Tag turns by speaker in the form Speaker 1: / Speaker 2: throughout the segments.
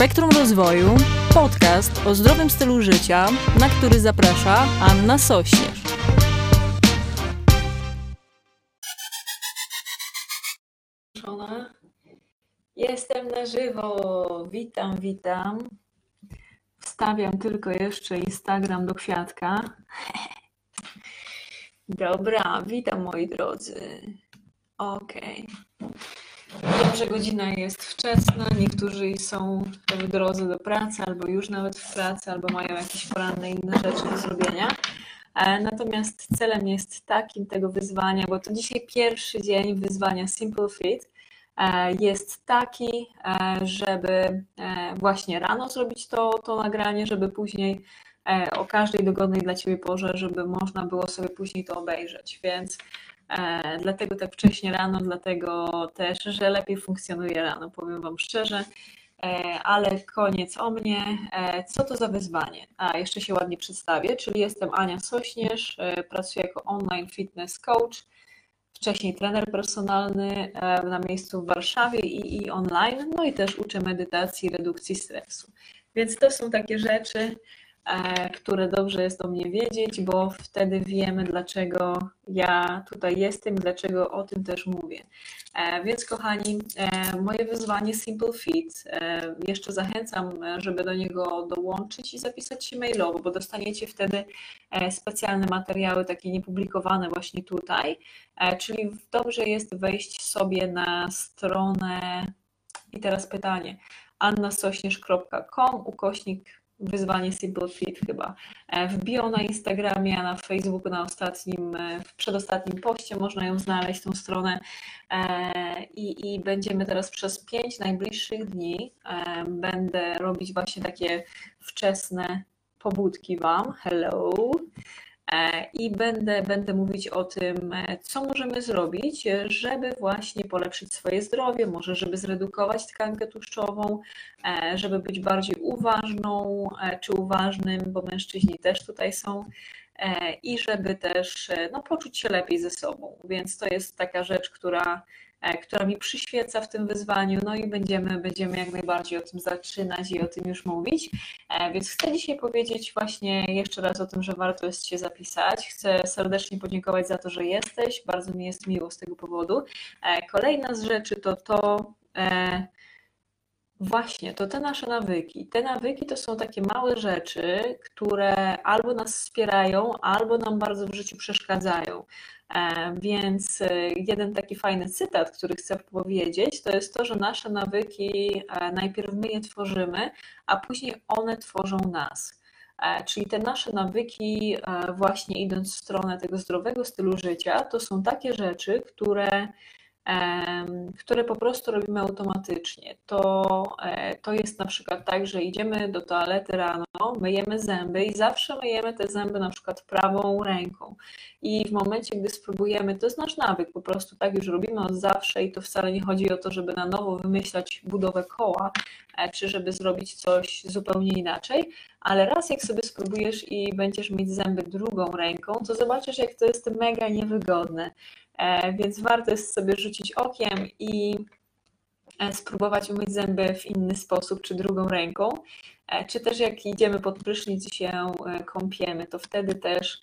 Speaker 1: Spektrum Rozwoju, podcast o zdrowym stylu życia, na który zaprasza Anna Sośnierz.
Speaker 2: Jestem na żywo. Witam, witam. Wstawiam tylko jeszcze Instagram do kwiatka. Dobra, witam moi drodzy. Okej. Wiem, że godzina jest wczesna, niektórzy są w drodze do pracy, albo już nawet w pracy, albo mają jakieś poranne inne rzeczy do zrobienia. E, natomiast celem jest takim tego wyzwania, bo to dzisiaj pierwszy dzień wyzwania Simple Fit, e, jest taki, e, żeby właśnie rano zrobić to, to nagranie, żeby później o każdej dogodnej dla Ciebie porze, żeby można było sobie później to obejrzeć. Więc dlatego tak wcześnie rano, dlatego też, że lepiej funkcjonuje rano, powiem Wam szczerze. E, ale koniec o mnie. E, co to za wyzwanie? A jeszcze się ładnie przedstawię, czyli jestem Ania Sośnierz, pracuję jako online fitness coach, wcześniej trener personalny na miejscu w Warszawie i, i online, no i też uczę medytacji, redukcji stresu. Więc to są takie rzeczy, E, które dobrze jest o mnie wiedzieć, bo wtedy wiemy, dlaczego ja tutaj jestem, dlaczego o tym też mówię. E, więc, kochani, e, moje wyzwanie Simple Fit. Jeszcze zachęcam, żeby do niego dołączyć i zapisać się mailowo, bo dostaniecie wtedy specjalne materiały, takie niepublikowane właśnie tutaj. Czyli dobrze jest wejść sobie na stronę. I teraz pytanie annasośnierz.com ukośnik wyzwanie Simple Fit chyba. E, w bio na Instagramie, a na Facebooku na ostatnim, e, w przedostatnim poście można ją znaleźć, tą stronę. E, I, I będziemy teraz przez pięć najbliższych dni będę robić właśnie takie wczesne pobudki Wam. Hello! E, i będę, będę mówić o tym, e, co możemy zrobić, żeby właśnie polepszyć swoje zdrowie, może żeby zredukować tkankę tłuszczową, e, żeby być bardziej uważną czy uważnym, bo mężczyźni też tutaj są i żeby też no, poczuć się lepiej ze sobą. Więc to jest taka rzecz, która która mi przyświeca w tym wyzwaniu, no i będziemy, będziemy jak najbardziej o tym zaczynać i o tym już mówić. E, więc chcę dzisiaj powiedzieć właśnie jeszcze raz o tym, że warto jest się zapisać. Chcę serdecznie podziękować za to, że jesteś. Bardzo mi jest miło z tego powodu. E, kolejna z rzeczy to to, Właśnie, to te nasze nawyki. Te nawyki to są takie małe rzeczy, które albo nas wspierają, albo nam bardzo w życiu przeszkadzają. E, więc e, jeden taki fajny cytat, który chcę powiedzieć, to jest to, że nasze nawyki e, najpierw my je tworzymy, a później one tworzą nas. Czyli te nasze nawyki, właśnie idąc w stronę tego zdrowego stylu życia, to są takie rzeczy, które które po prostu robimy automatycznie. To, e, to jest na przykład tak, że idziemy do toalety rano, myjemy zęby i zawsze myjemy te zęby na przykład prawą ręką. I w momencie, gdy spróbujemy, to jest nasz nawyk, po prostu tak już robimy od zawsze i to wcale nie chodzi o to, żeby na nowo wymyślać budowę koła, e, czy żeby zrobić coś zupełnie inaczej, ale raz jak sobie spróbujesz i będziesz mieć zęby drugą ręką, to zobaczysz, jak to jest mega niewygodne. E, więc warto jest sobie rzucić okiem i e, spróbować umyć zęby w inny sposób, czy drugą ręką, e, czy też jak idziemy pod prysznic i się kąpiemy, to wtedy też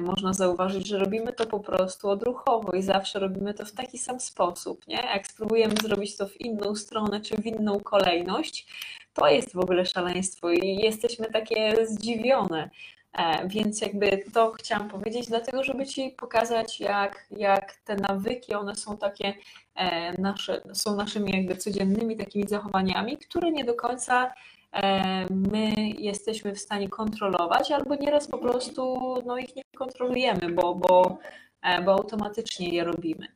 Speaker 2: można zauważyć, że robimy to po prostu odruchowo i zawsze robimy to w taki sam sposób. Nie? Jak spróbujemy zrobić to w inną stronę czy w inną kolejność, to jest w ogóle szaleństwo i jesteśmy takie zdziwione. E, więc jakby to chciałam powiedzieć, dlatego żeby Ci pokazać, jak, jak te nawyki, one są takie e, nasze, są naszymi jakby codziennymi takimi zachowaniami, które nie do końca e, my jesteśmy w stanie kontrolować, albo nieraz po prostu no, ich nie kontrolujemy, bo, bo, bo automatycznie je robimy.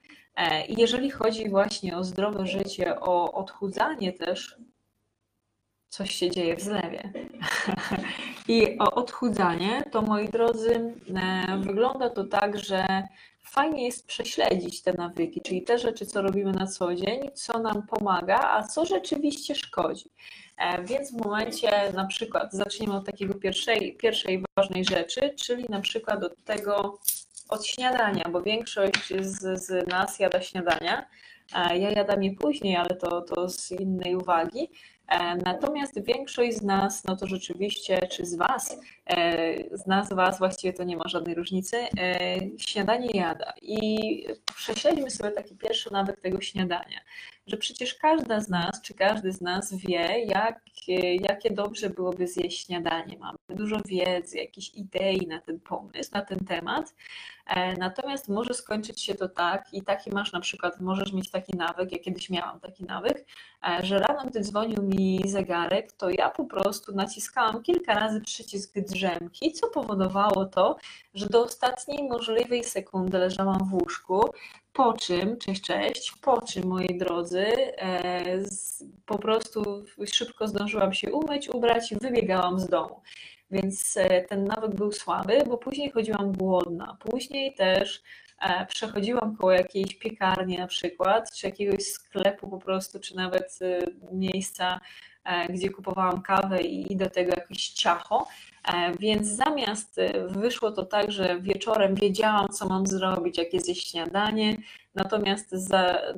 Speaker 2: I jeżeli chodzi właśnie o zdrowe życie, o odchudzanie też, coś się dzieje w zlewie. I o odchudzanie, to moi drodzy, e, wygląda to tak, że fajnie jest prześledzić te nawyki, czyli te rzeczy, co robimy na co dzień, co nam pomaga, a co rzeczywiście szkodzi. E, więc w momencie, na przykład, zaczniemy od takiego pierwszej, pierwszej ważnej rzeczy, czyli na przykład od tego, od śniadania, bo większość z, z nas jada śniadania. E, ja jadam je później, ale to, to z innej uwagi. E, natomiast większość z nas, no to rzeczywiście, czy z Was, e, z nas, Was właściwie to nie ma żadnej różnicy, e, śniadanie jada. I prześledźmy sobie taki pierwszy nawyk tego śniadania, że przecież każda z nas, czy każdy z nas wie, jak, jakie dobrze byłoby zjeść śniadanie. Mamy dużo wiedzy, jakichś idei na ten pomysł, na ten temat. Natomiast może skończyć się to tak, i taki masz na przykład, możesz mieć taki nawyk, ja kiedyś miałam taki nawyk, że rano, gdy dzwonił mi zegarek, to ja po prostu naciskałam kilka razy przycisk drzemki, co powodowało to, że do ostatniej możliwej sekundy leżałam w łóżku, po czym, cześć, cześć, po czym, moi drodzy, e, po prostu szybko zdążyłam się umyć, ubrać wybiegałam z domu. Więc e, ten nawyk był słaby, bo później chodziłam głodna. Później też przechodziłam koło jakiejś piekarni na przykład, czy jakiegoś sklepu po prostu, czy nawet y, miejsca, e, gdzie kupowałam kawę i do tego jakieś ciacho, e, więc zamiast y, wyszło to tak, że wieczorem wiedziałam, co mam zrobić, jakie zjeść śniadanie, natomiast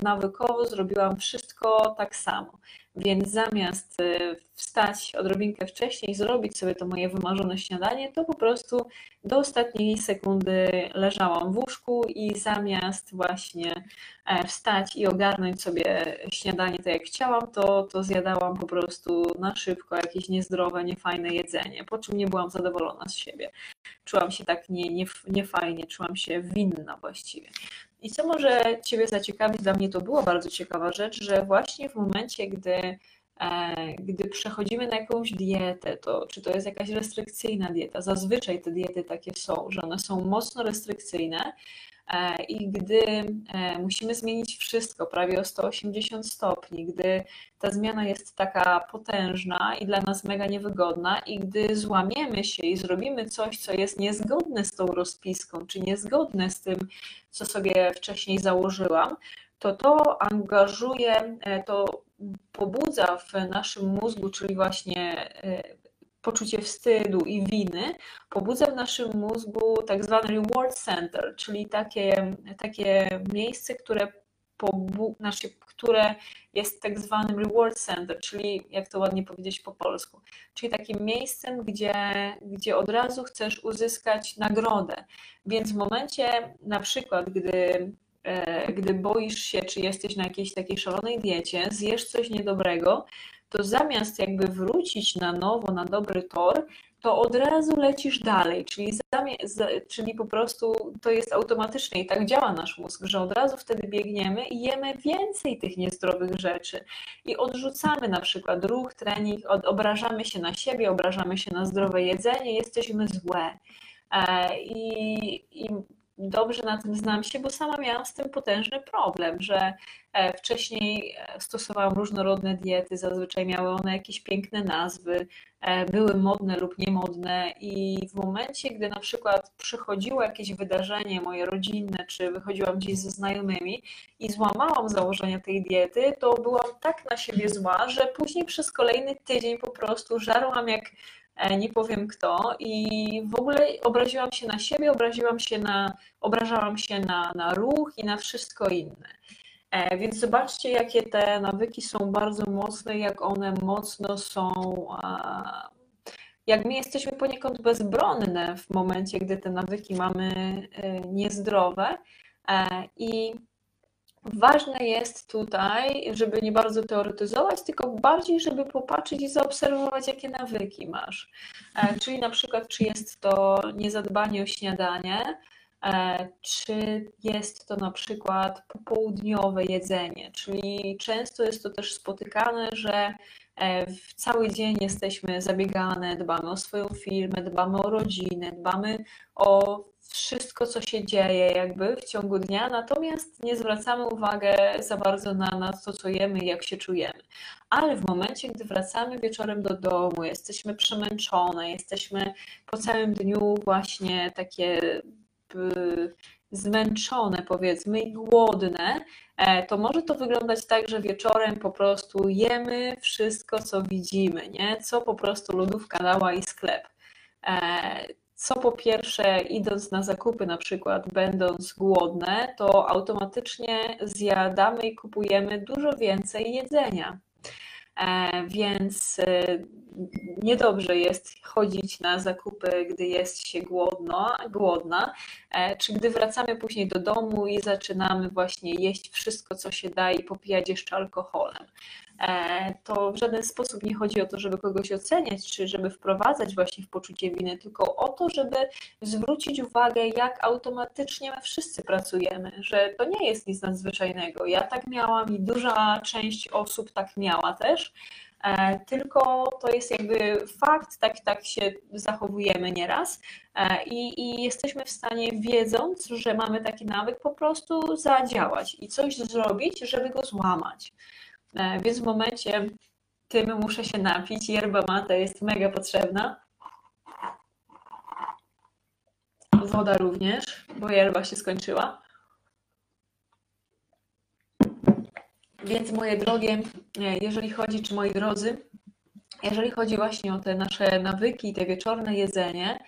Speaker 2: nawykowo zrobiłam wszystko tak samo. Więc zamiast y, wstać odrobinkę wcześniej, zrobić sobie to moje wymarzone śniadanie, to po prostu do ostatniej sekundy leżałam w łóżku i zamiast właśnie e, wstać i ogarnąć sobie śniadanie tak jak chciałam, to, to zjadałam po prostu na szybko jakieś niezdrowe, niefajne jedzenie, po czym nie byłam zadowolona z siebie. Czułam się tak nie, nie, niefajnie, czułam się winna właściwie. I co może Ciebie zaciekawić, dla mnie to była bardzo ciekawa rzecz, że właśnie w momencie, gdy, e, gdy przechodzimy na jakąś dietę, to czy to jest jakaś restrykcyjna dieta, zazwyczaj te diety takie są, że one są mocno restrykcyjne, I gdy e, musimy zmienić wszystko prawie o 180 stopni, gdy ta zmiana jest taka potężna i dla nas mega niewygodna, i gdy złamiemy się i zrobimy coś, co jest niezgodne z tą rozpiską, czy niezgodne z tym, co sobie wcześniej założyłam, to to angażuje, e, to pobudza w naszym mózgu, czyli właśnie poczucie wstydu i winy, pobudza w naszym mózgu tak zwany reward center, czyli takie, takie miejsce, które, pobu- znaczy, które jest tak zwanym reward center, czyli jak to ładnie powiedzieć po polsku, czyli takim miejscem, gdzie, gdzie od razu chcesz uzyskać nagrodę. Więc w momencie na przykład, gdy e, gdy boisz się, czy jesteś na jakiejś takiej szalonej diecie, zjesz coś niedobrego, to zamiast jakby wrócić na nowo, na dobry tor, to od razu lecisz dalej, czyli, czyli po prostu to jest automatyczne i tak działa nasz mózg, że od razu wtedy biegniemy i jemy więcej tych niezdrowych rzeczy i odrzucamy na przykład ruch, trening, obrażamy się na siebie, obrażamy się na zdrowe jedzenie, jesteśmy złe. E, I, i dobrze na tym znam się, bo sama miałam z tym potężny problem, że e, wcześniej e, stosowałam różnorodne diety, zazwyczaj miały one jakieś piękne nazwy, e, były modne lub niemodne i w momencie, gdy na przykład przychodziło jakieś wydarzenie moje rodzinne, czy wychodziłam gdzieś ze znajomymi i złamałam założenia tej diety, to byłam tak na siebie zła, że później przez kolejny tydzień po prostu żarłam jak nie powiem kto i w ogóle obraziłam się na siebie, obraziłam się na, obrażałam się na, na ruch i na wszystko inne. E, więc zobaczcie, jakie te nawyki są bardzo mocne, jak one mocno są, jak my jesteśmy poniekąd bezbronne w momencie, gdy te nawyki mamy e, niezdrowe. I Ważne jest tutaj, żeby nie bardzo teoretyzować, tylko bardziej, żeby popatrzeć i zaobserwować, jakie nawyki masz. E, czyli na przykład, czy jest to niezadbanie o śniadanie, e, czy jest to na przykład popołudniowe jedzenie, czyli często jest to też spotykane, że e, w cały dzień jesteśmy zabiegane, dbamy o swoją firmę, dbamy o rodzinę, dbamy o wszystko, co się dzieje jakby w ciągu dnia, natomiast nie zwracamy uwagi za bardzo na, na to, co jemy jak się czujemy. Ale w momencie, gdy wracamy wieczorem do domu, jesteśmy przemęczone, jesteśmy po całym dniu właśnie takie zmęczone, powiedzmy, i głodne, e, to może to wyglądać tak, że wieczorem po prostu jemy wszystko, co widzimy, nie? Co po prostu lodówka dała i sklep. E, co po pierwsze, idąc na zakupy, na przykład będąc głodne, to automatycznie zjadamy i kupujemy dużo więcej jedzenia. Więc niedobrze jest chodzić na zakupy, gdy jest się głodno, głodna, czy gdy wracamy później do domu i zaczynamy właśnie jeść wszystko, co się da i popijać jeszcze alkoholem. E, to w żaden sposób nie chodzi o to, żeby kogoś oceniać, czy żeby wprowadzać właśnie w poczucie winy, tylko o to, żeby zwrócić uwagę, jak automatycznie my wszyscy pracujemy, że to nie jest nic nadzwyczajnego. Ja tak miałam i duża część osób tak miała też. E, tylko to jest jakby fakt, tak, tak się zachowujemy nieraz e, i, i jesteśmy w stanie, wiedząc, że mamy taki nawyk, po prostu zadziałać i coś zrobić, żeby go złamać. E, więc w momencie tym muszę się napić. Yerba mate jest mega potrzebna. Woda również, bo yerba się skończyła. Więc moje drogie, e, jeżeli chodzi, czy moi drodzy, jeżeli chodzi właśnie o te nasze nawyki, te wieczorne jedzenie,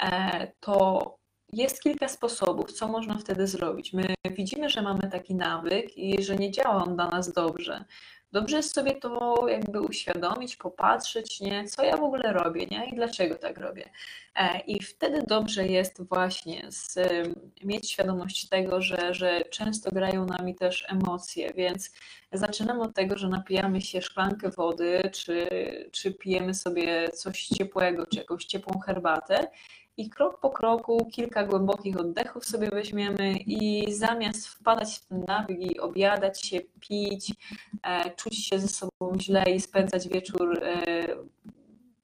Speaker 2: e, to jest kilka sposobów, co można wtedy zrobić. My widzimy, że mamy taki nawyk i że nie działa on dla nas dobrze. Dobrze jest sobie to jakby uświadomić, popatrzeć, nie, co ja w ogóle robię, nie, i dlaczego tak robię. E, I wtedy dobrze jest właśnie z, mieć świadomość tego, że, że często grają nami też emocje, więc zaczynamy od tego, że napijamy się szklankę wody, czy, czy pijemy sobie coś ciepłego, czy jakąś ciepłą herbatę i krok po kroku kilka głębokich oddechów sobie weźmiemy i zamiast wpadać w ten nawyk i obiadać się, pić, e, czuć się ze sobą źle i spędzać wieczór e,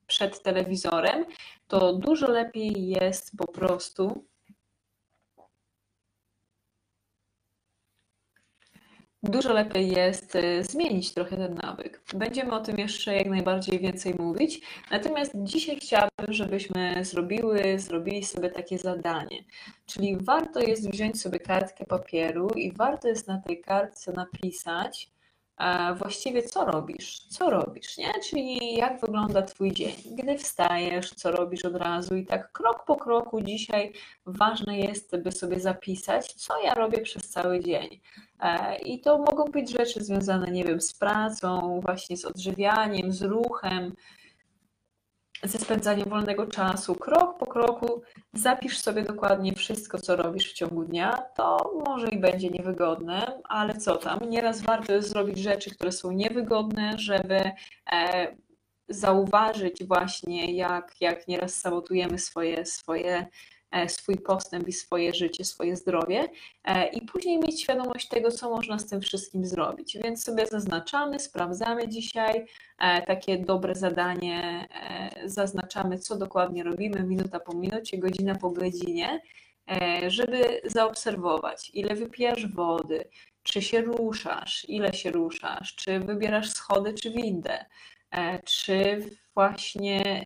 Speaker 2: przed telewizorem, to dużo lepiej jest po prostu Dużo lepiej jest y, zmienić trochę ten nawyk. Będziemy o tym jeszcze jak najbardziej więcej mówić. Natomiast dzisiaj chciałabym, żebyśmy zrobiły, zrobili sobie takie zadanie. Czyli warto jest wziąć sobie kartkę papieru i warto jest na tej kartce napisać, właściwie co robisz, co robisz, nie? Czyli jak wygląda Twój dzień, gdy wstajesz, co robisz od razu i tak krok po kroku dzisiaj ważne jest, by sobie zapisać, co ja robię przez cały dzień. E, I to mogą być rzeczy związane, nie wiem, z pracą, właśnie z odżywianiem, z ruchem, ze spędzaniem wolnego czasu, krok po kroku zapisz sobie dokładnie wszystko, co robisz w ciągu dnia. To może i będzie niewygodne, ale co tam? Nieraz warto jest zrobić rzeczy, które są niewygodne, żeby e, zauważyć właśnie, jak, jak nieraz sabotujemy swoje, swoje swój postęp i swoje życie, swoje zdrowie e, i później mieć świadomość tego, co można z tym wszystkim zrobić. Więc sobie zaznaczamy, sprawdzamy dzisiaj e, takie dobre zadanie, zaznaczamy, co dokładnie robimy, minuta po minucie, godzina po godzinie, żeby zaobserwować, ile wypijasz wody, czy się ruszasz, ile się ruszasz, czy wybierasz schody, czy windę, czy właśnie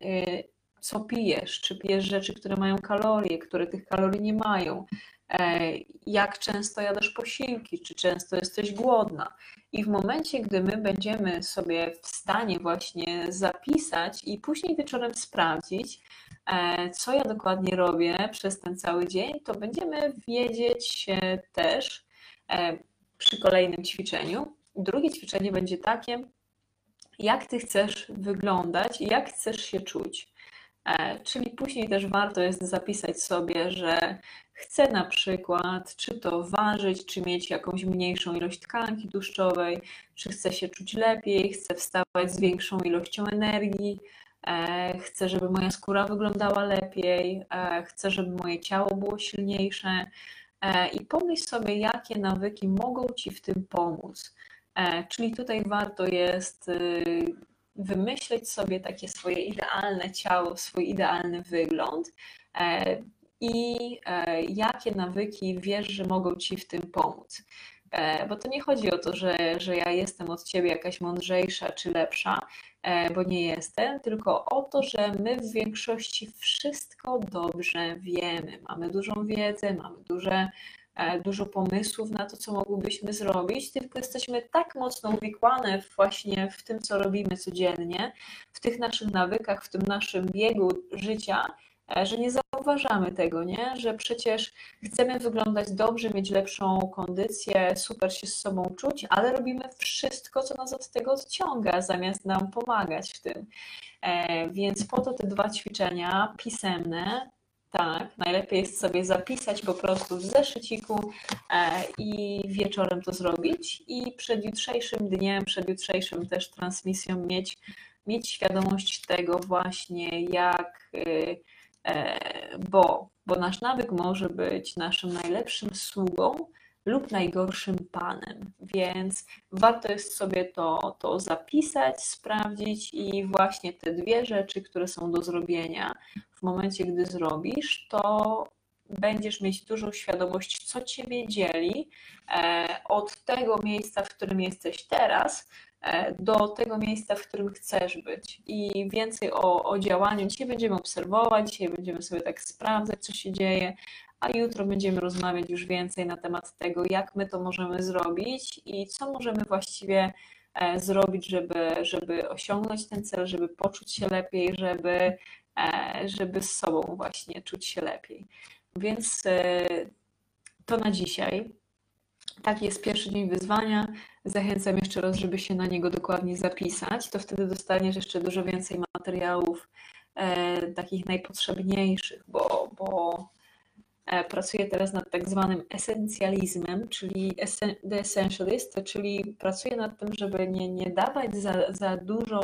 Speaker 2: co pijesz, czy pijesz rzeczy, które mają kalorie, które tych kalorii nie mają, e, jak często jadasz posiłki, czy często jesteś głodna. I w momencie, gdy my będziemy sobie w stanie właśnie zapisać i później wieczorem sprawdzić, e, co ja dokładnie robię przez ten cały dzień, to będziemy wiedzieć też e, przy kolejnym ćwiczeniu. Drugie ćwiczenie będzie takie, jak ty chcesz wyglądać jak chcesz się czuć. E, czyli później też warto jest zapisać sobie, że chcę na przykład czy to ważyć, czy mieć jakąś mniejszą ilość tkanki tłuszczowej, czy chcę się czuć lepiej, chcę wstawać z większą ilością energii, e, chcę, żeby moja skóra wyglądała lepiej, e, chcę, żeby moje ciało było silniejsze. I pomyśl sobie, jakie nawyki mogą Ci w tym pomóc. Czyli tutaj warto jest y, wymyśleć sobie takie swoje idealne ciało, swój idealny wygląd e, i e, jakie nawyki wiesz, że mogą ci w tym pomóc. E, bo to nie chodzi o to, że, że ja jestem od ciebie jakaś mądrzejsza czy lepsza, bo nie jestem, tylko o to, że my w większości wszystko dobrze wiemy. Mamy dużą wiedzę, mamy duże dużo pomysłów na to, co mogłybyśmy zrobić, tylko jesteśmy tak mocno uwikłane właśnie w tym, co robimy codziennie, w tych naszych nawykach, w tym naszym biegu życia, e, że nie zauważamy tego, nie? Że przecież chcemy wyglądać dobrze, mieć lepszą kondycję, super się z sobą czuć, ale robimy wszystko, co nas od tego odciąga, zamiast nam pomagać w tym. E, więc po to te dwa ćwiczenia pisemne, tak, najlepiej jest sobie zapisać po prostu w zeszyciku e, i wieczorem to zrobić. I przed jutrzejszym dniem, przed jutrzejszym też transmisją mieć, mieć świadomość tego właśnie, jak, y, e, bo, bo nasz nawyk może być naszym najlepszym sługą, lub najgorszym panem. Więc warto jest sobie to, to zapisać, sprawdzić i właśnie te dwie rzeczy, które są do zrobienia, w momencie, gdy zrobisz, to będziesz mieć dużą świadomość, co ciebie dzieli e, od tego miejsca, w którym jesteś teraz, do tego miejsca, w którym chcesz być. I więcej o, o działaniu. Dzisiaj będziemy obserwować, dzisiaj będziemy sobie tak sprawdzać, co się dzieje, a jutro będziemy rozmawiać już więcej na temat tego, jak my to możemy zrobić i co możemy właściwie e, zrobić, żeby, żeby osiągnąć ten cel, żeby poczuć się lepiej, żeby, e, żeby z sobą właśnie czuć się lepiej. Więc e, to na dzisiaj. Taki jest pierwszy dzień wyzwania. Zachęcam jeszcze raz, żeby się na niego dokładnie zapisać. To wtedy dostaniesz jeszcze dużo więcej materiałów, takich najpotrzebniejszych, bo, bo E, pracuję teraz nad tak zwanym esencjalizmem, czyli The Essentialist, czyli pracuję nad tym, żeby nie, nie dawać za, za dużo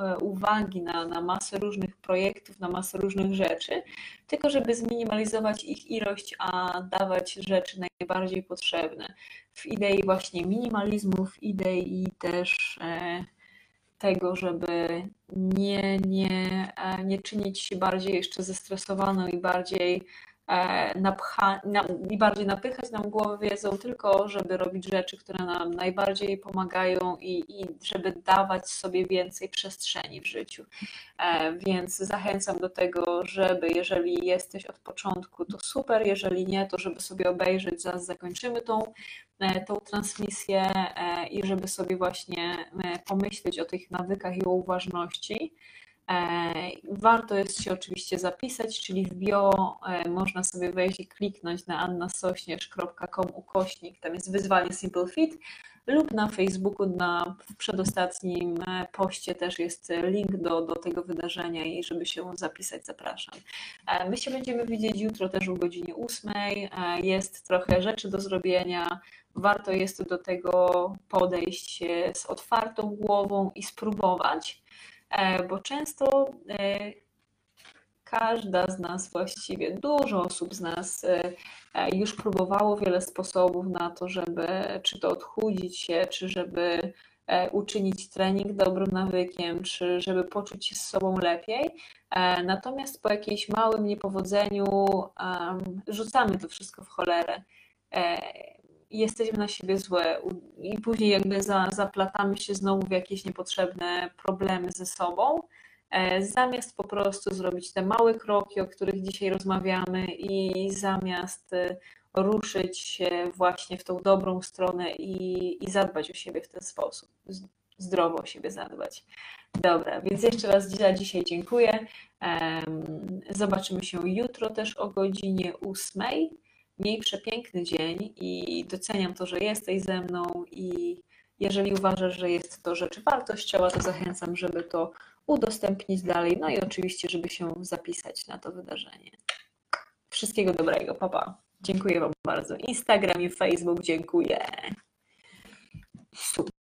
Speaker 2: e, uwagi na, na masę różnych projektów, na masę różnych rzeczy, tylko żeby zminimalizować ich ilość, a dawać rzeczy najbardziej potrzebne. W idei właśnie minimalizmu, w idei też e, tego, żeby nie, nie, nie czynić się bardziej jeszcze zestresowaną i bardziej E, napcha, na, i bardziej napychać nam głowę wiedzą, tylko żeby robić rzeczy, które nam najbardziej pomagają i, i żeby dawać sobie więcej przestrzeni w życiu. E, więc zachęcam do tego, żeby jeżeli jesteś od początku, to super, jeżeli nie, to żeby sobie obejrzeć, zaraz zakończymy tą, e, tą transmisję i żeby sobie właśnie pomyśleć o tych nawykach i o uważności. E, warto jest się oczywiście zapisać, czyli w bio e, można sobie wejść i kliknąć na annasośnierz.com ukośnik, tam jest wyzwanie Simple Fit lub na Facebooku na w przedostatnim e, poście też jest link do, do tego wydarzenia i żeby się zapisać zapraszam. My się będziemy widzieć jutro też o godzinie 8. Jest trochę rzeczy do zrobienia. Warto jest do tego podejść z otwartą głową i spróbować bo często e, każda z nas właściwie, dużo osób z nas e, już próbowało wiele sposobów na to, żeby czy to odchudzić się, czy żeby uczynić trening dobrym nawykiem, czy żeby poczuć się z sobą lepiej. Natomiast po jakimś małym niepowodzeniu rzucamy to wszystko w cholerę jesteśmy na siebie złe i później jakby za, zaplatamy się znowu w jakieś niepotrzebne problemy ze sobą, e, zamiast po prostu zrobić te małe kroki, o których dzisiaj rozmawiamy i zamiast e, ruszyć się właśnie w tą dobrą stronę i, i zadbać o siebie w ten sposób, zdrowo o siebie zadbać. Dobra, więc jeszcze raz za dzisiaj dziękuję. Zobaczymy się jutro też o godzinie ósmej. Miej przepiękny dzień i doceniam to, że jesteś ze mną i jeżeli uważasz, że jest to rzecz wartościowa, to zachęcam, żeby to udostępnić dalej, no i oczywiście, żeby się zapisać na to wydarzenie. Wszystkiego dobrego, papa. Dziękuję Wam bardzo. Instagram i Facebook, dziękuję.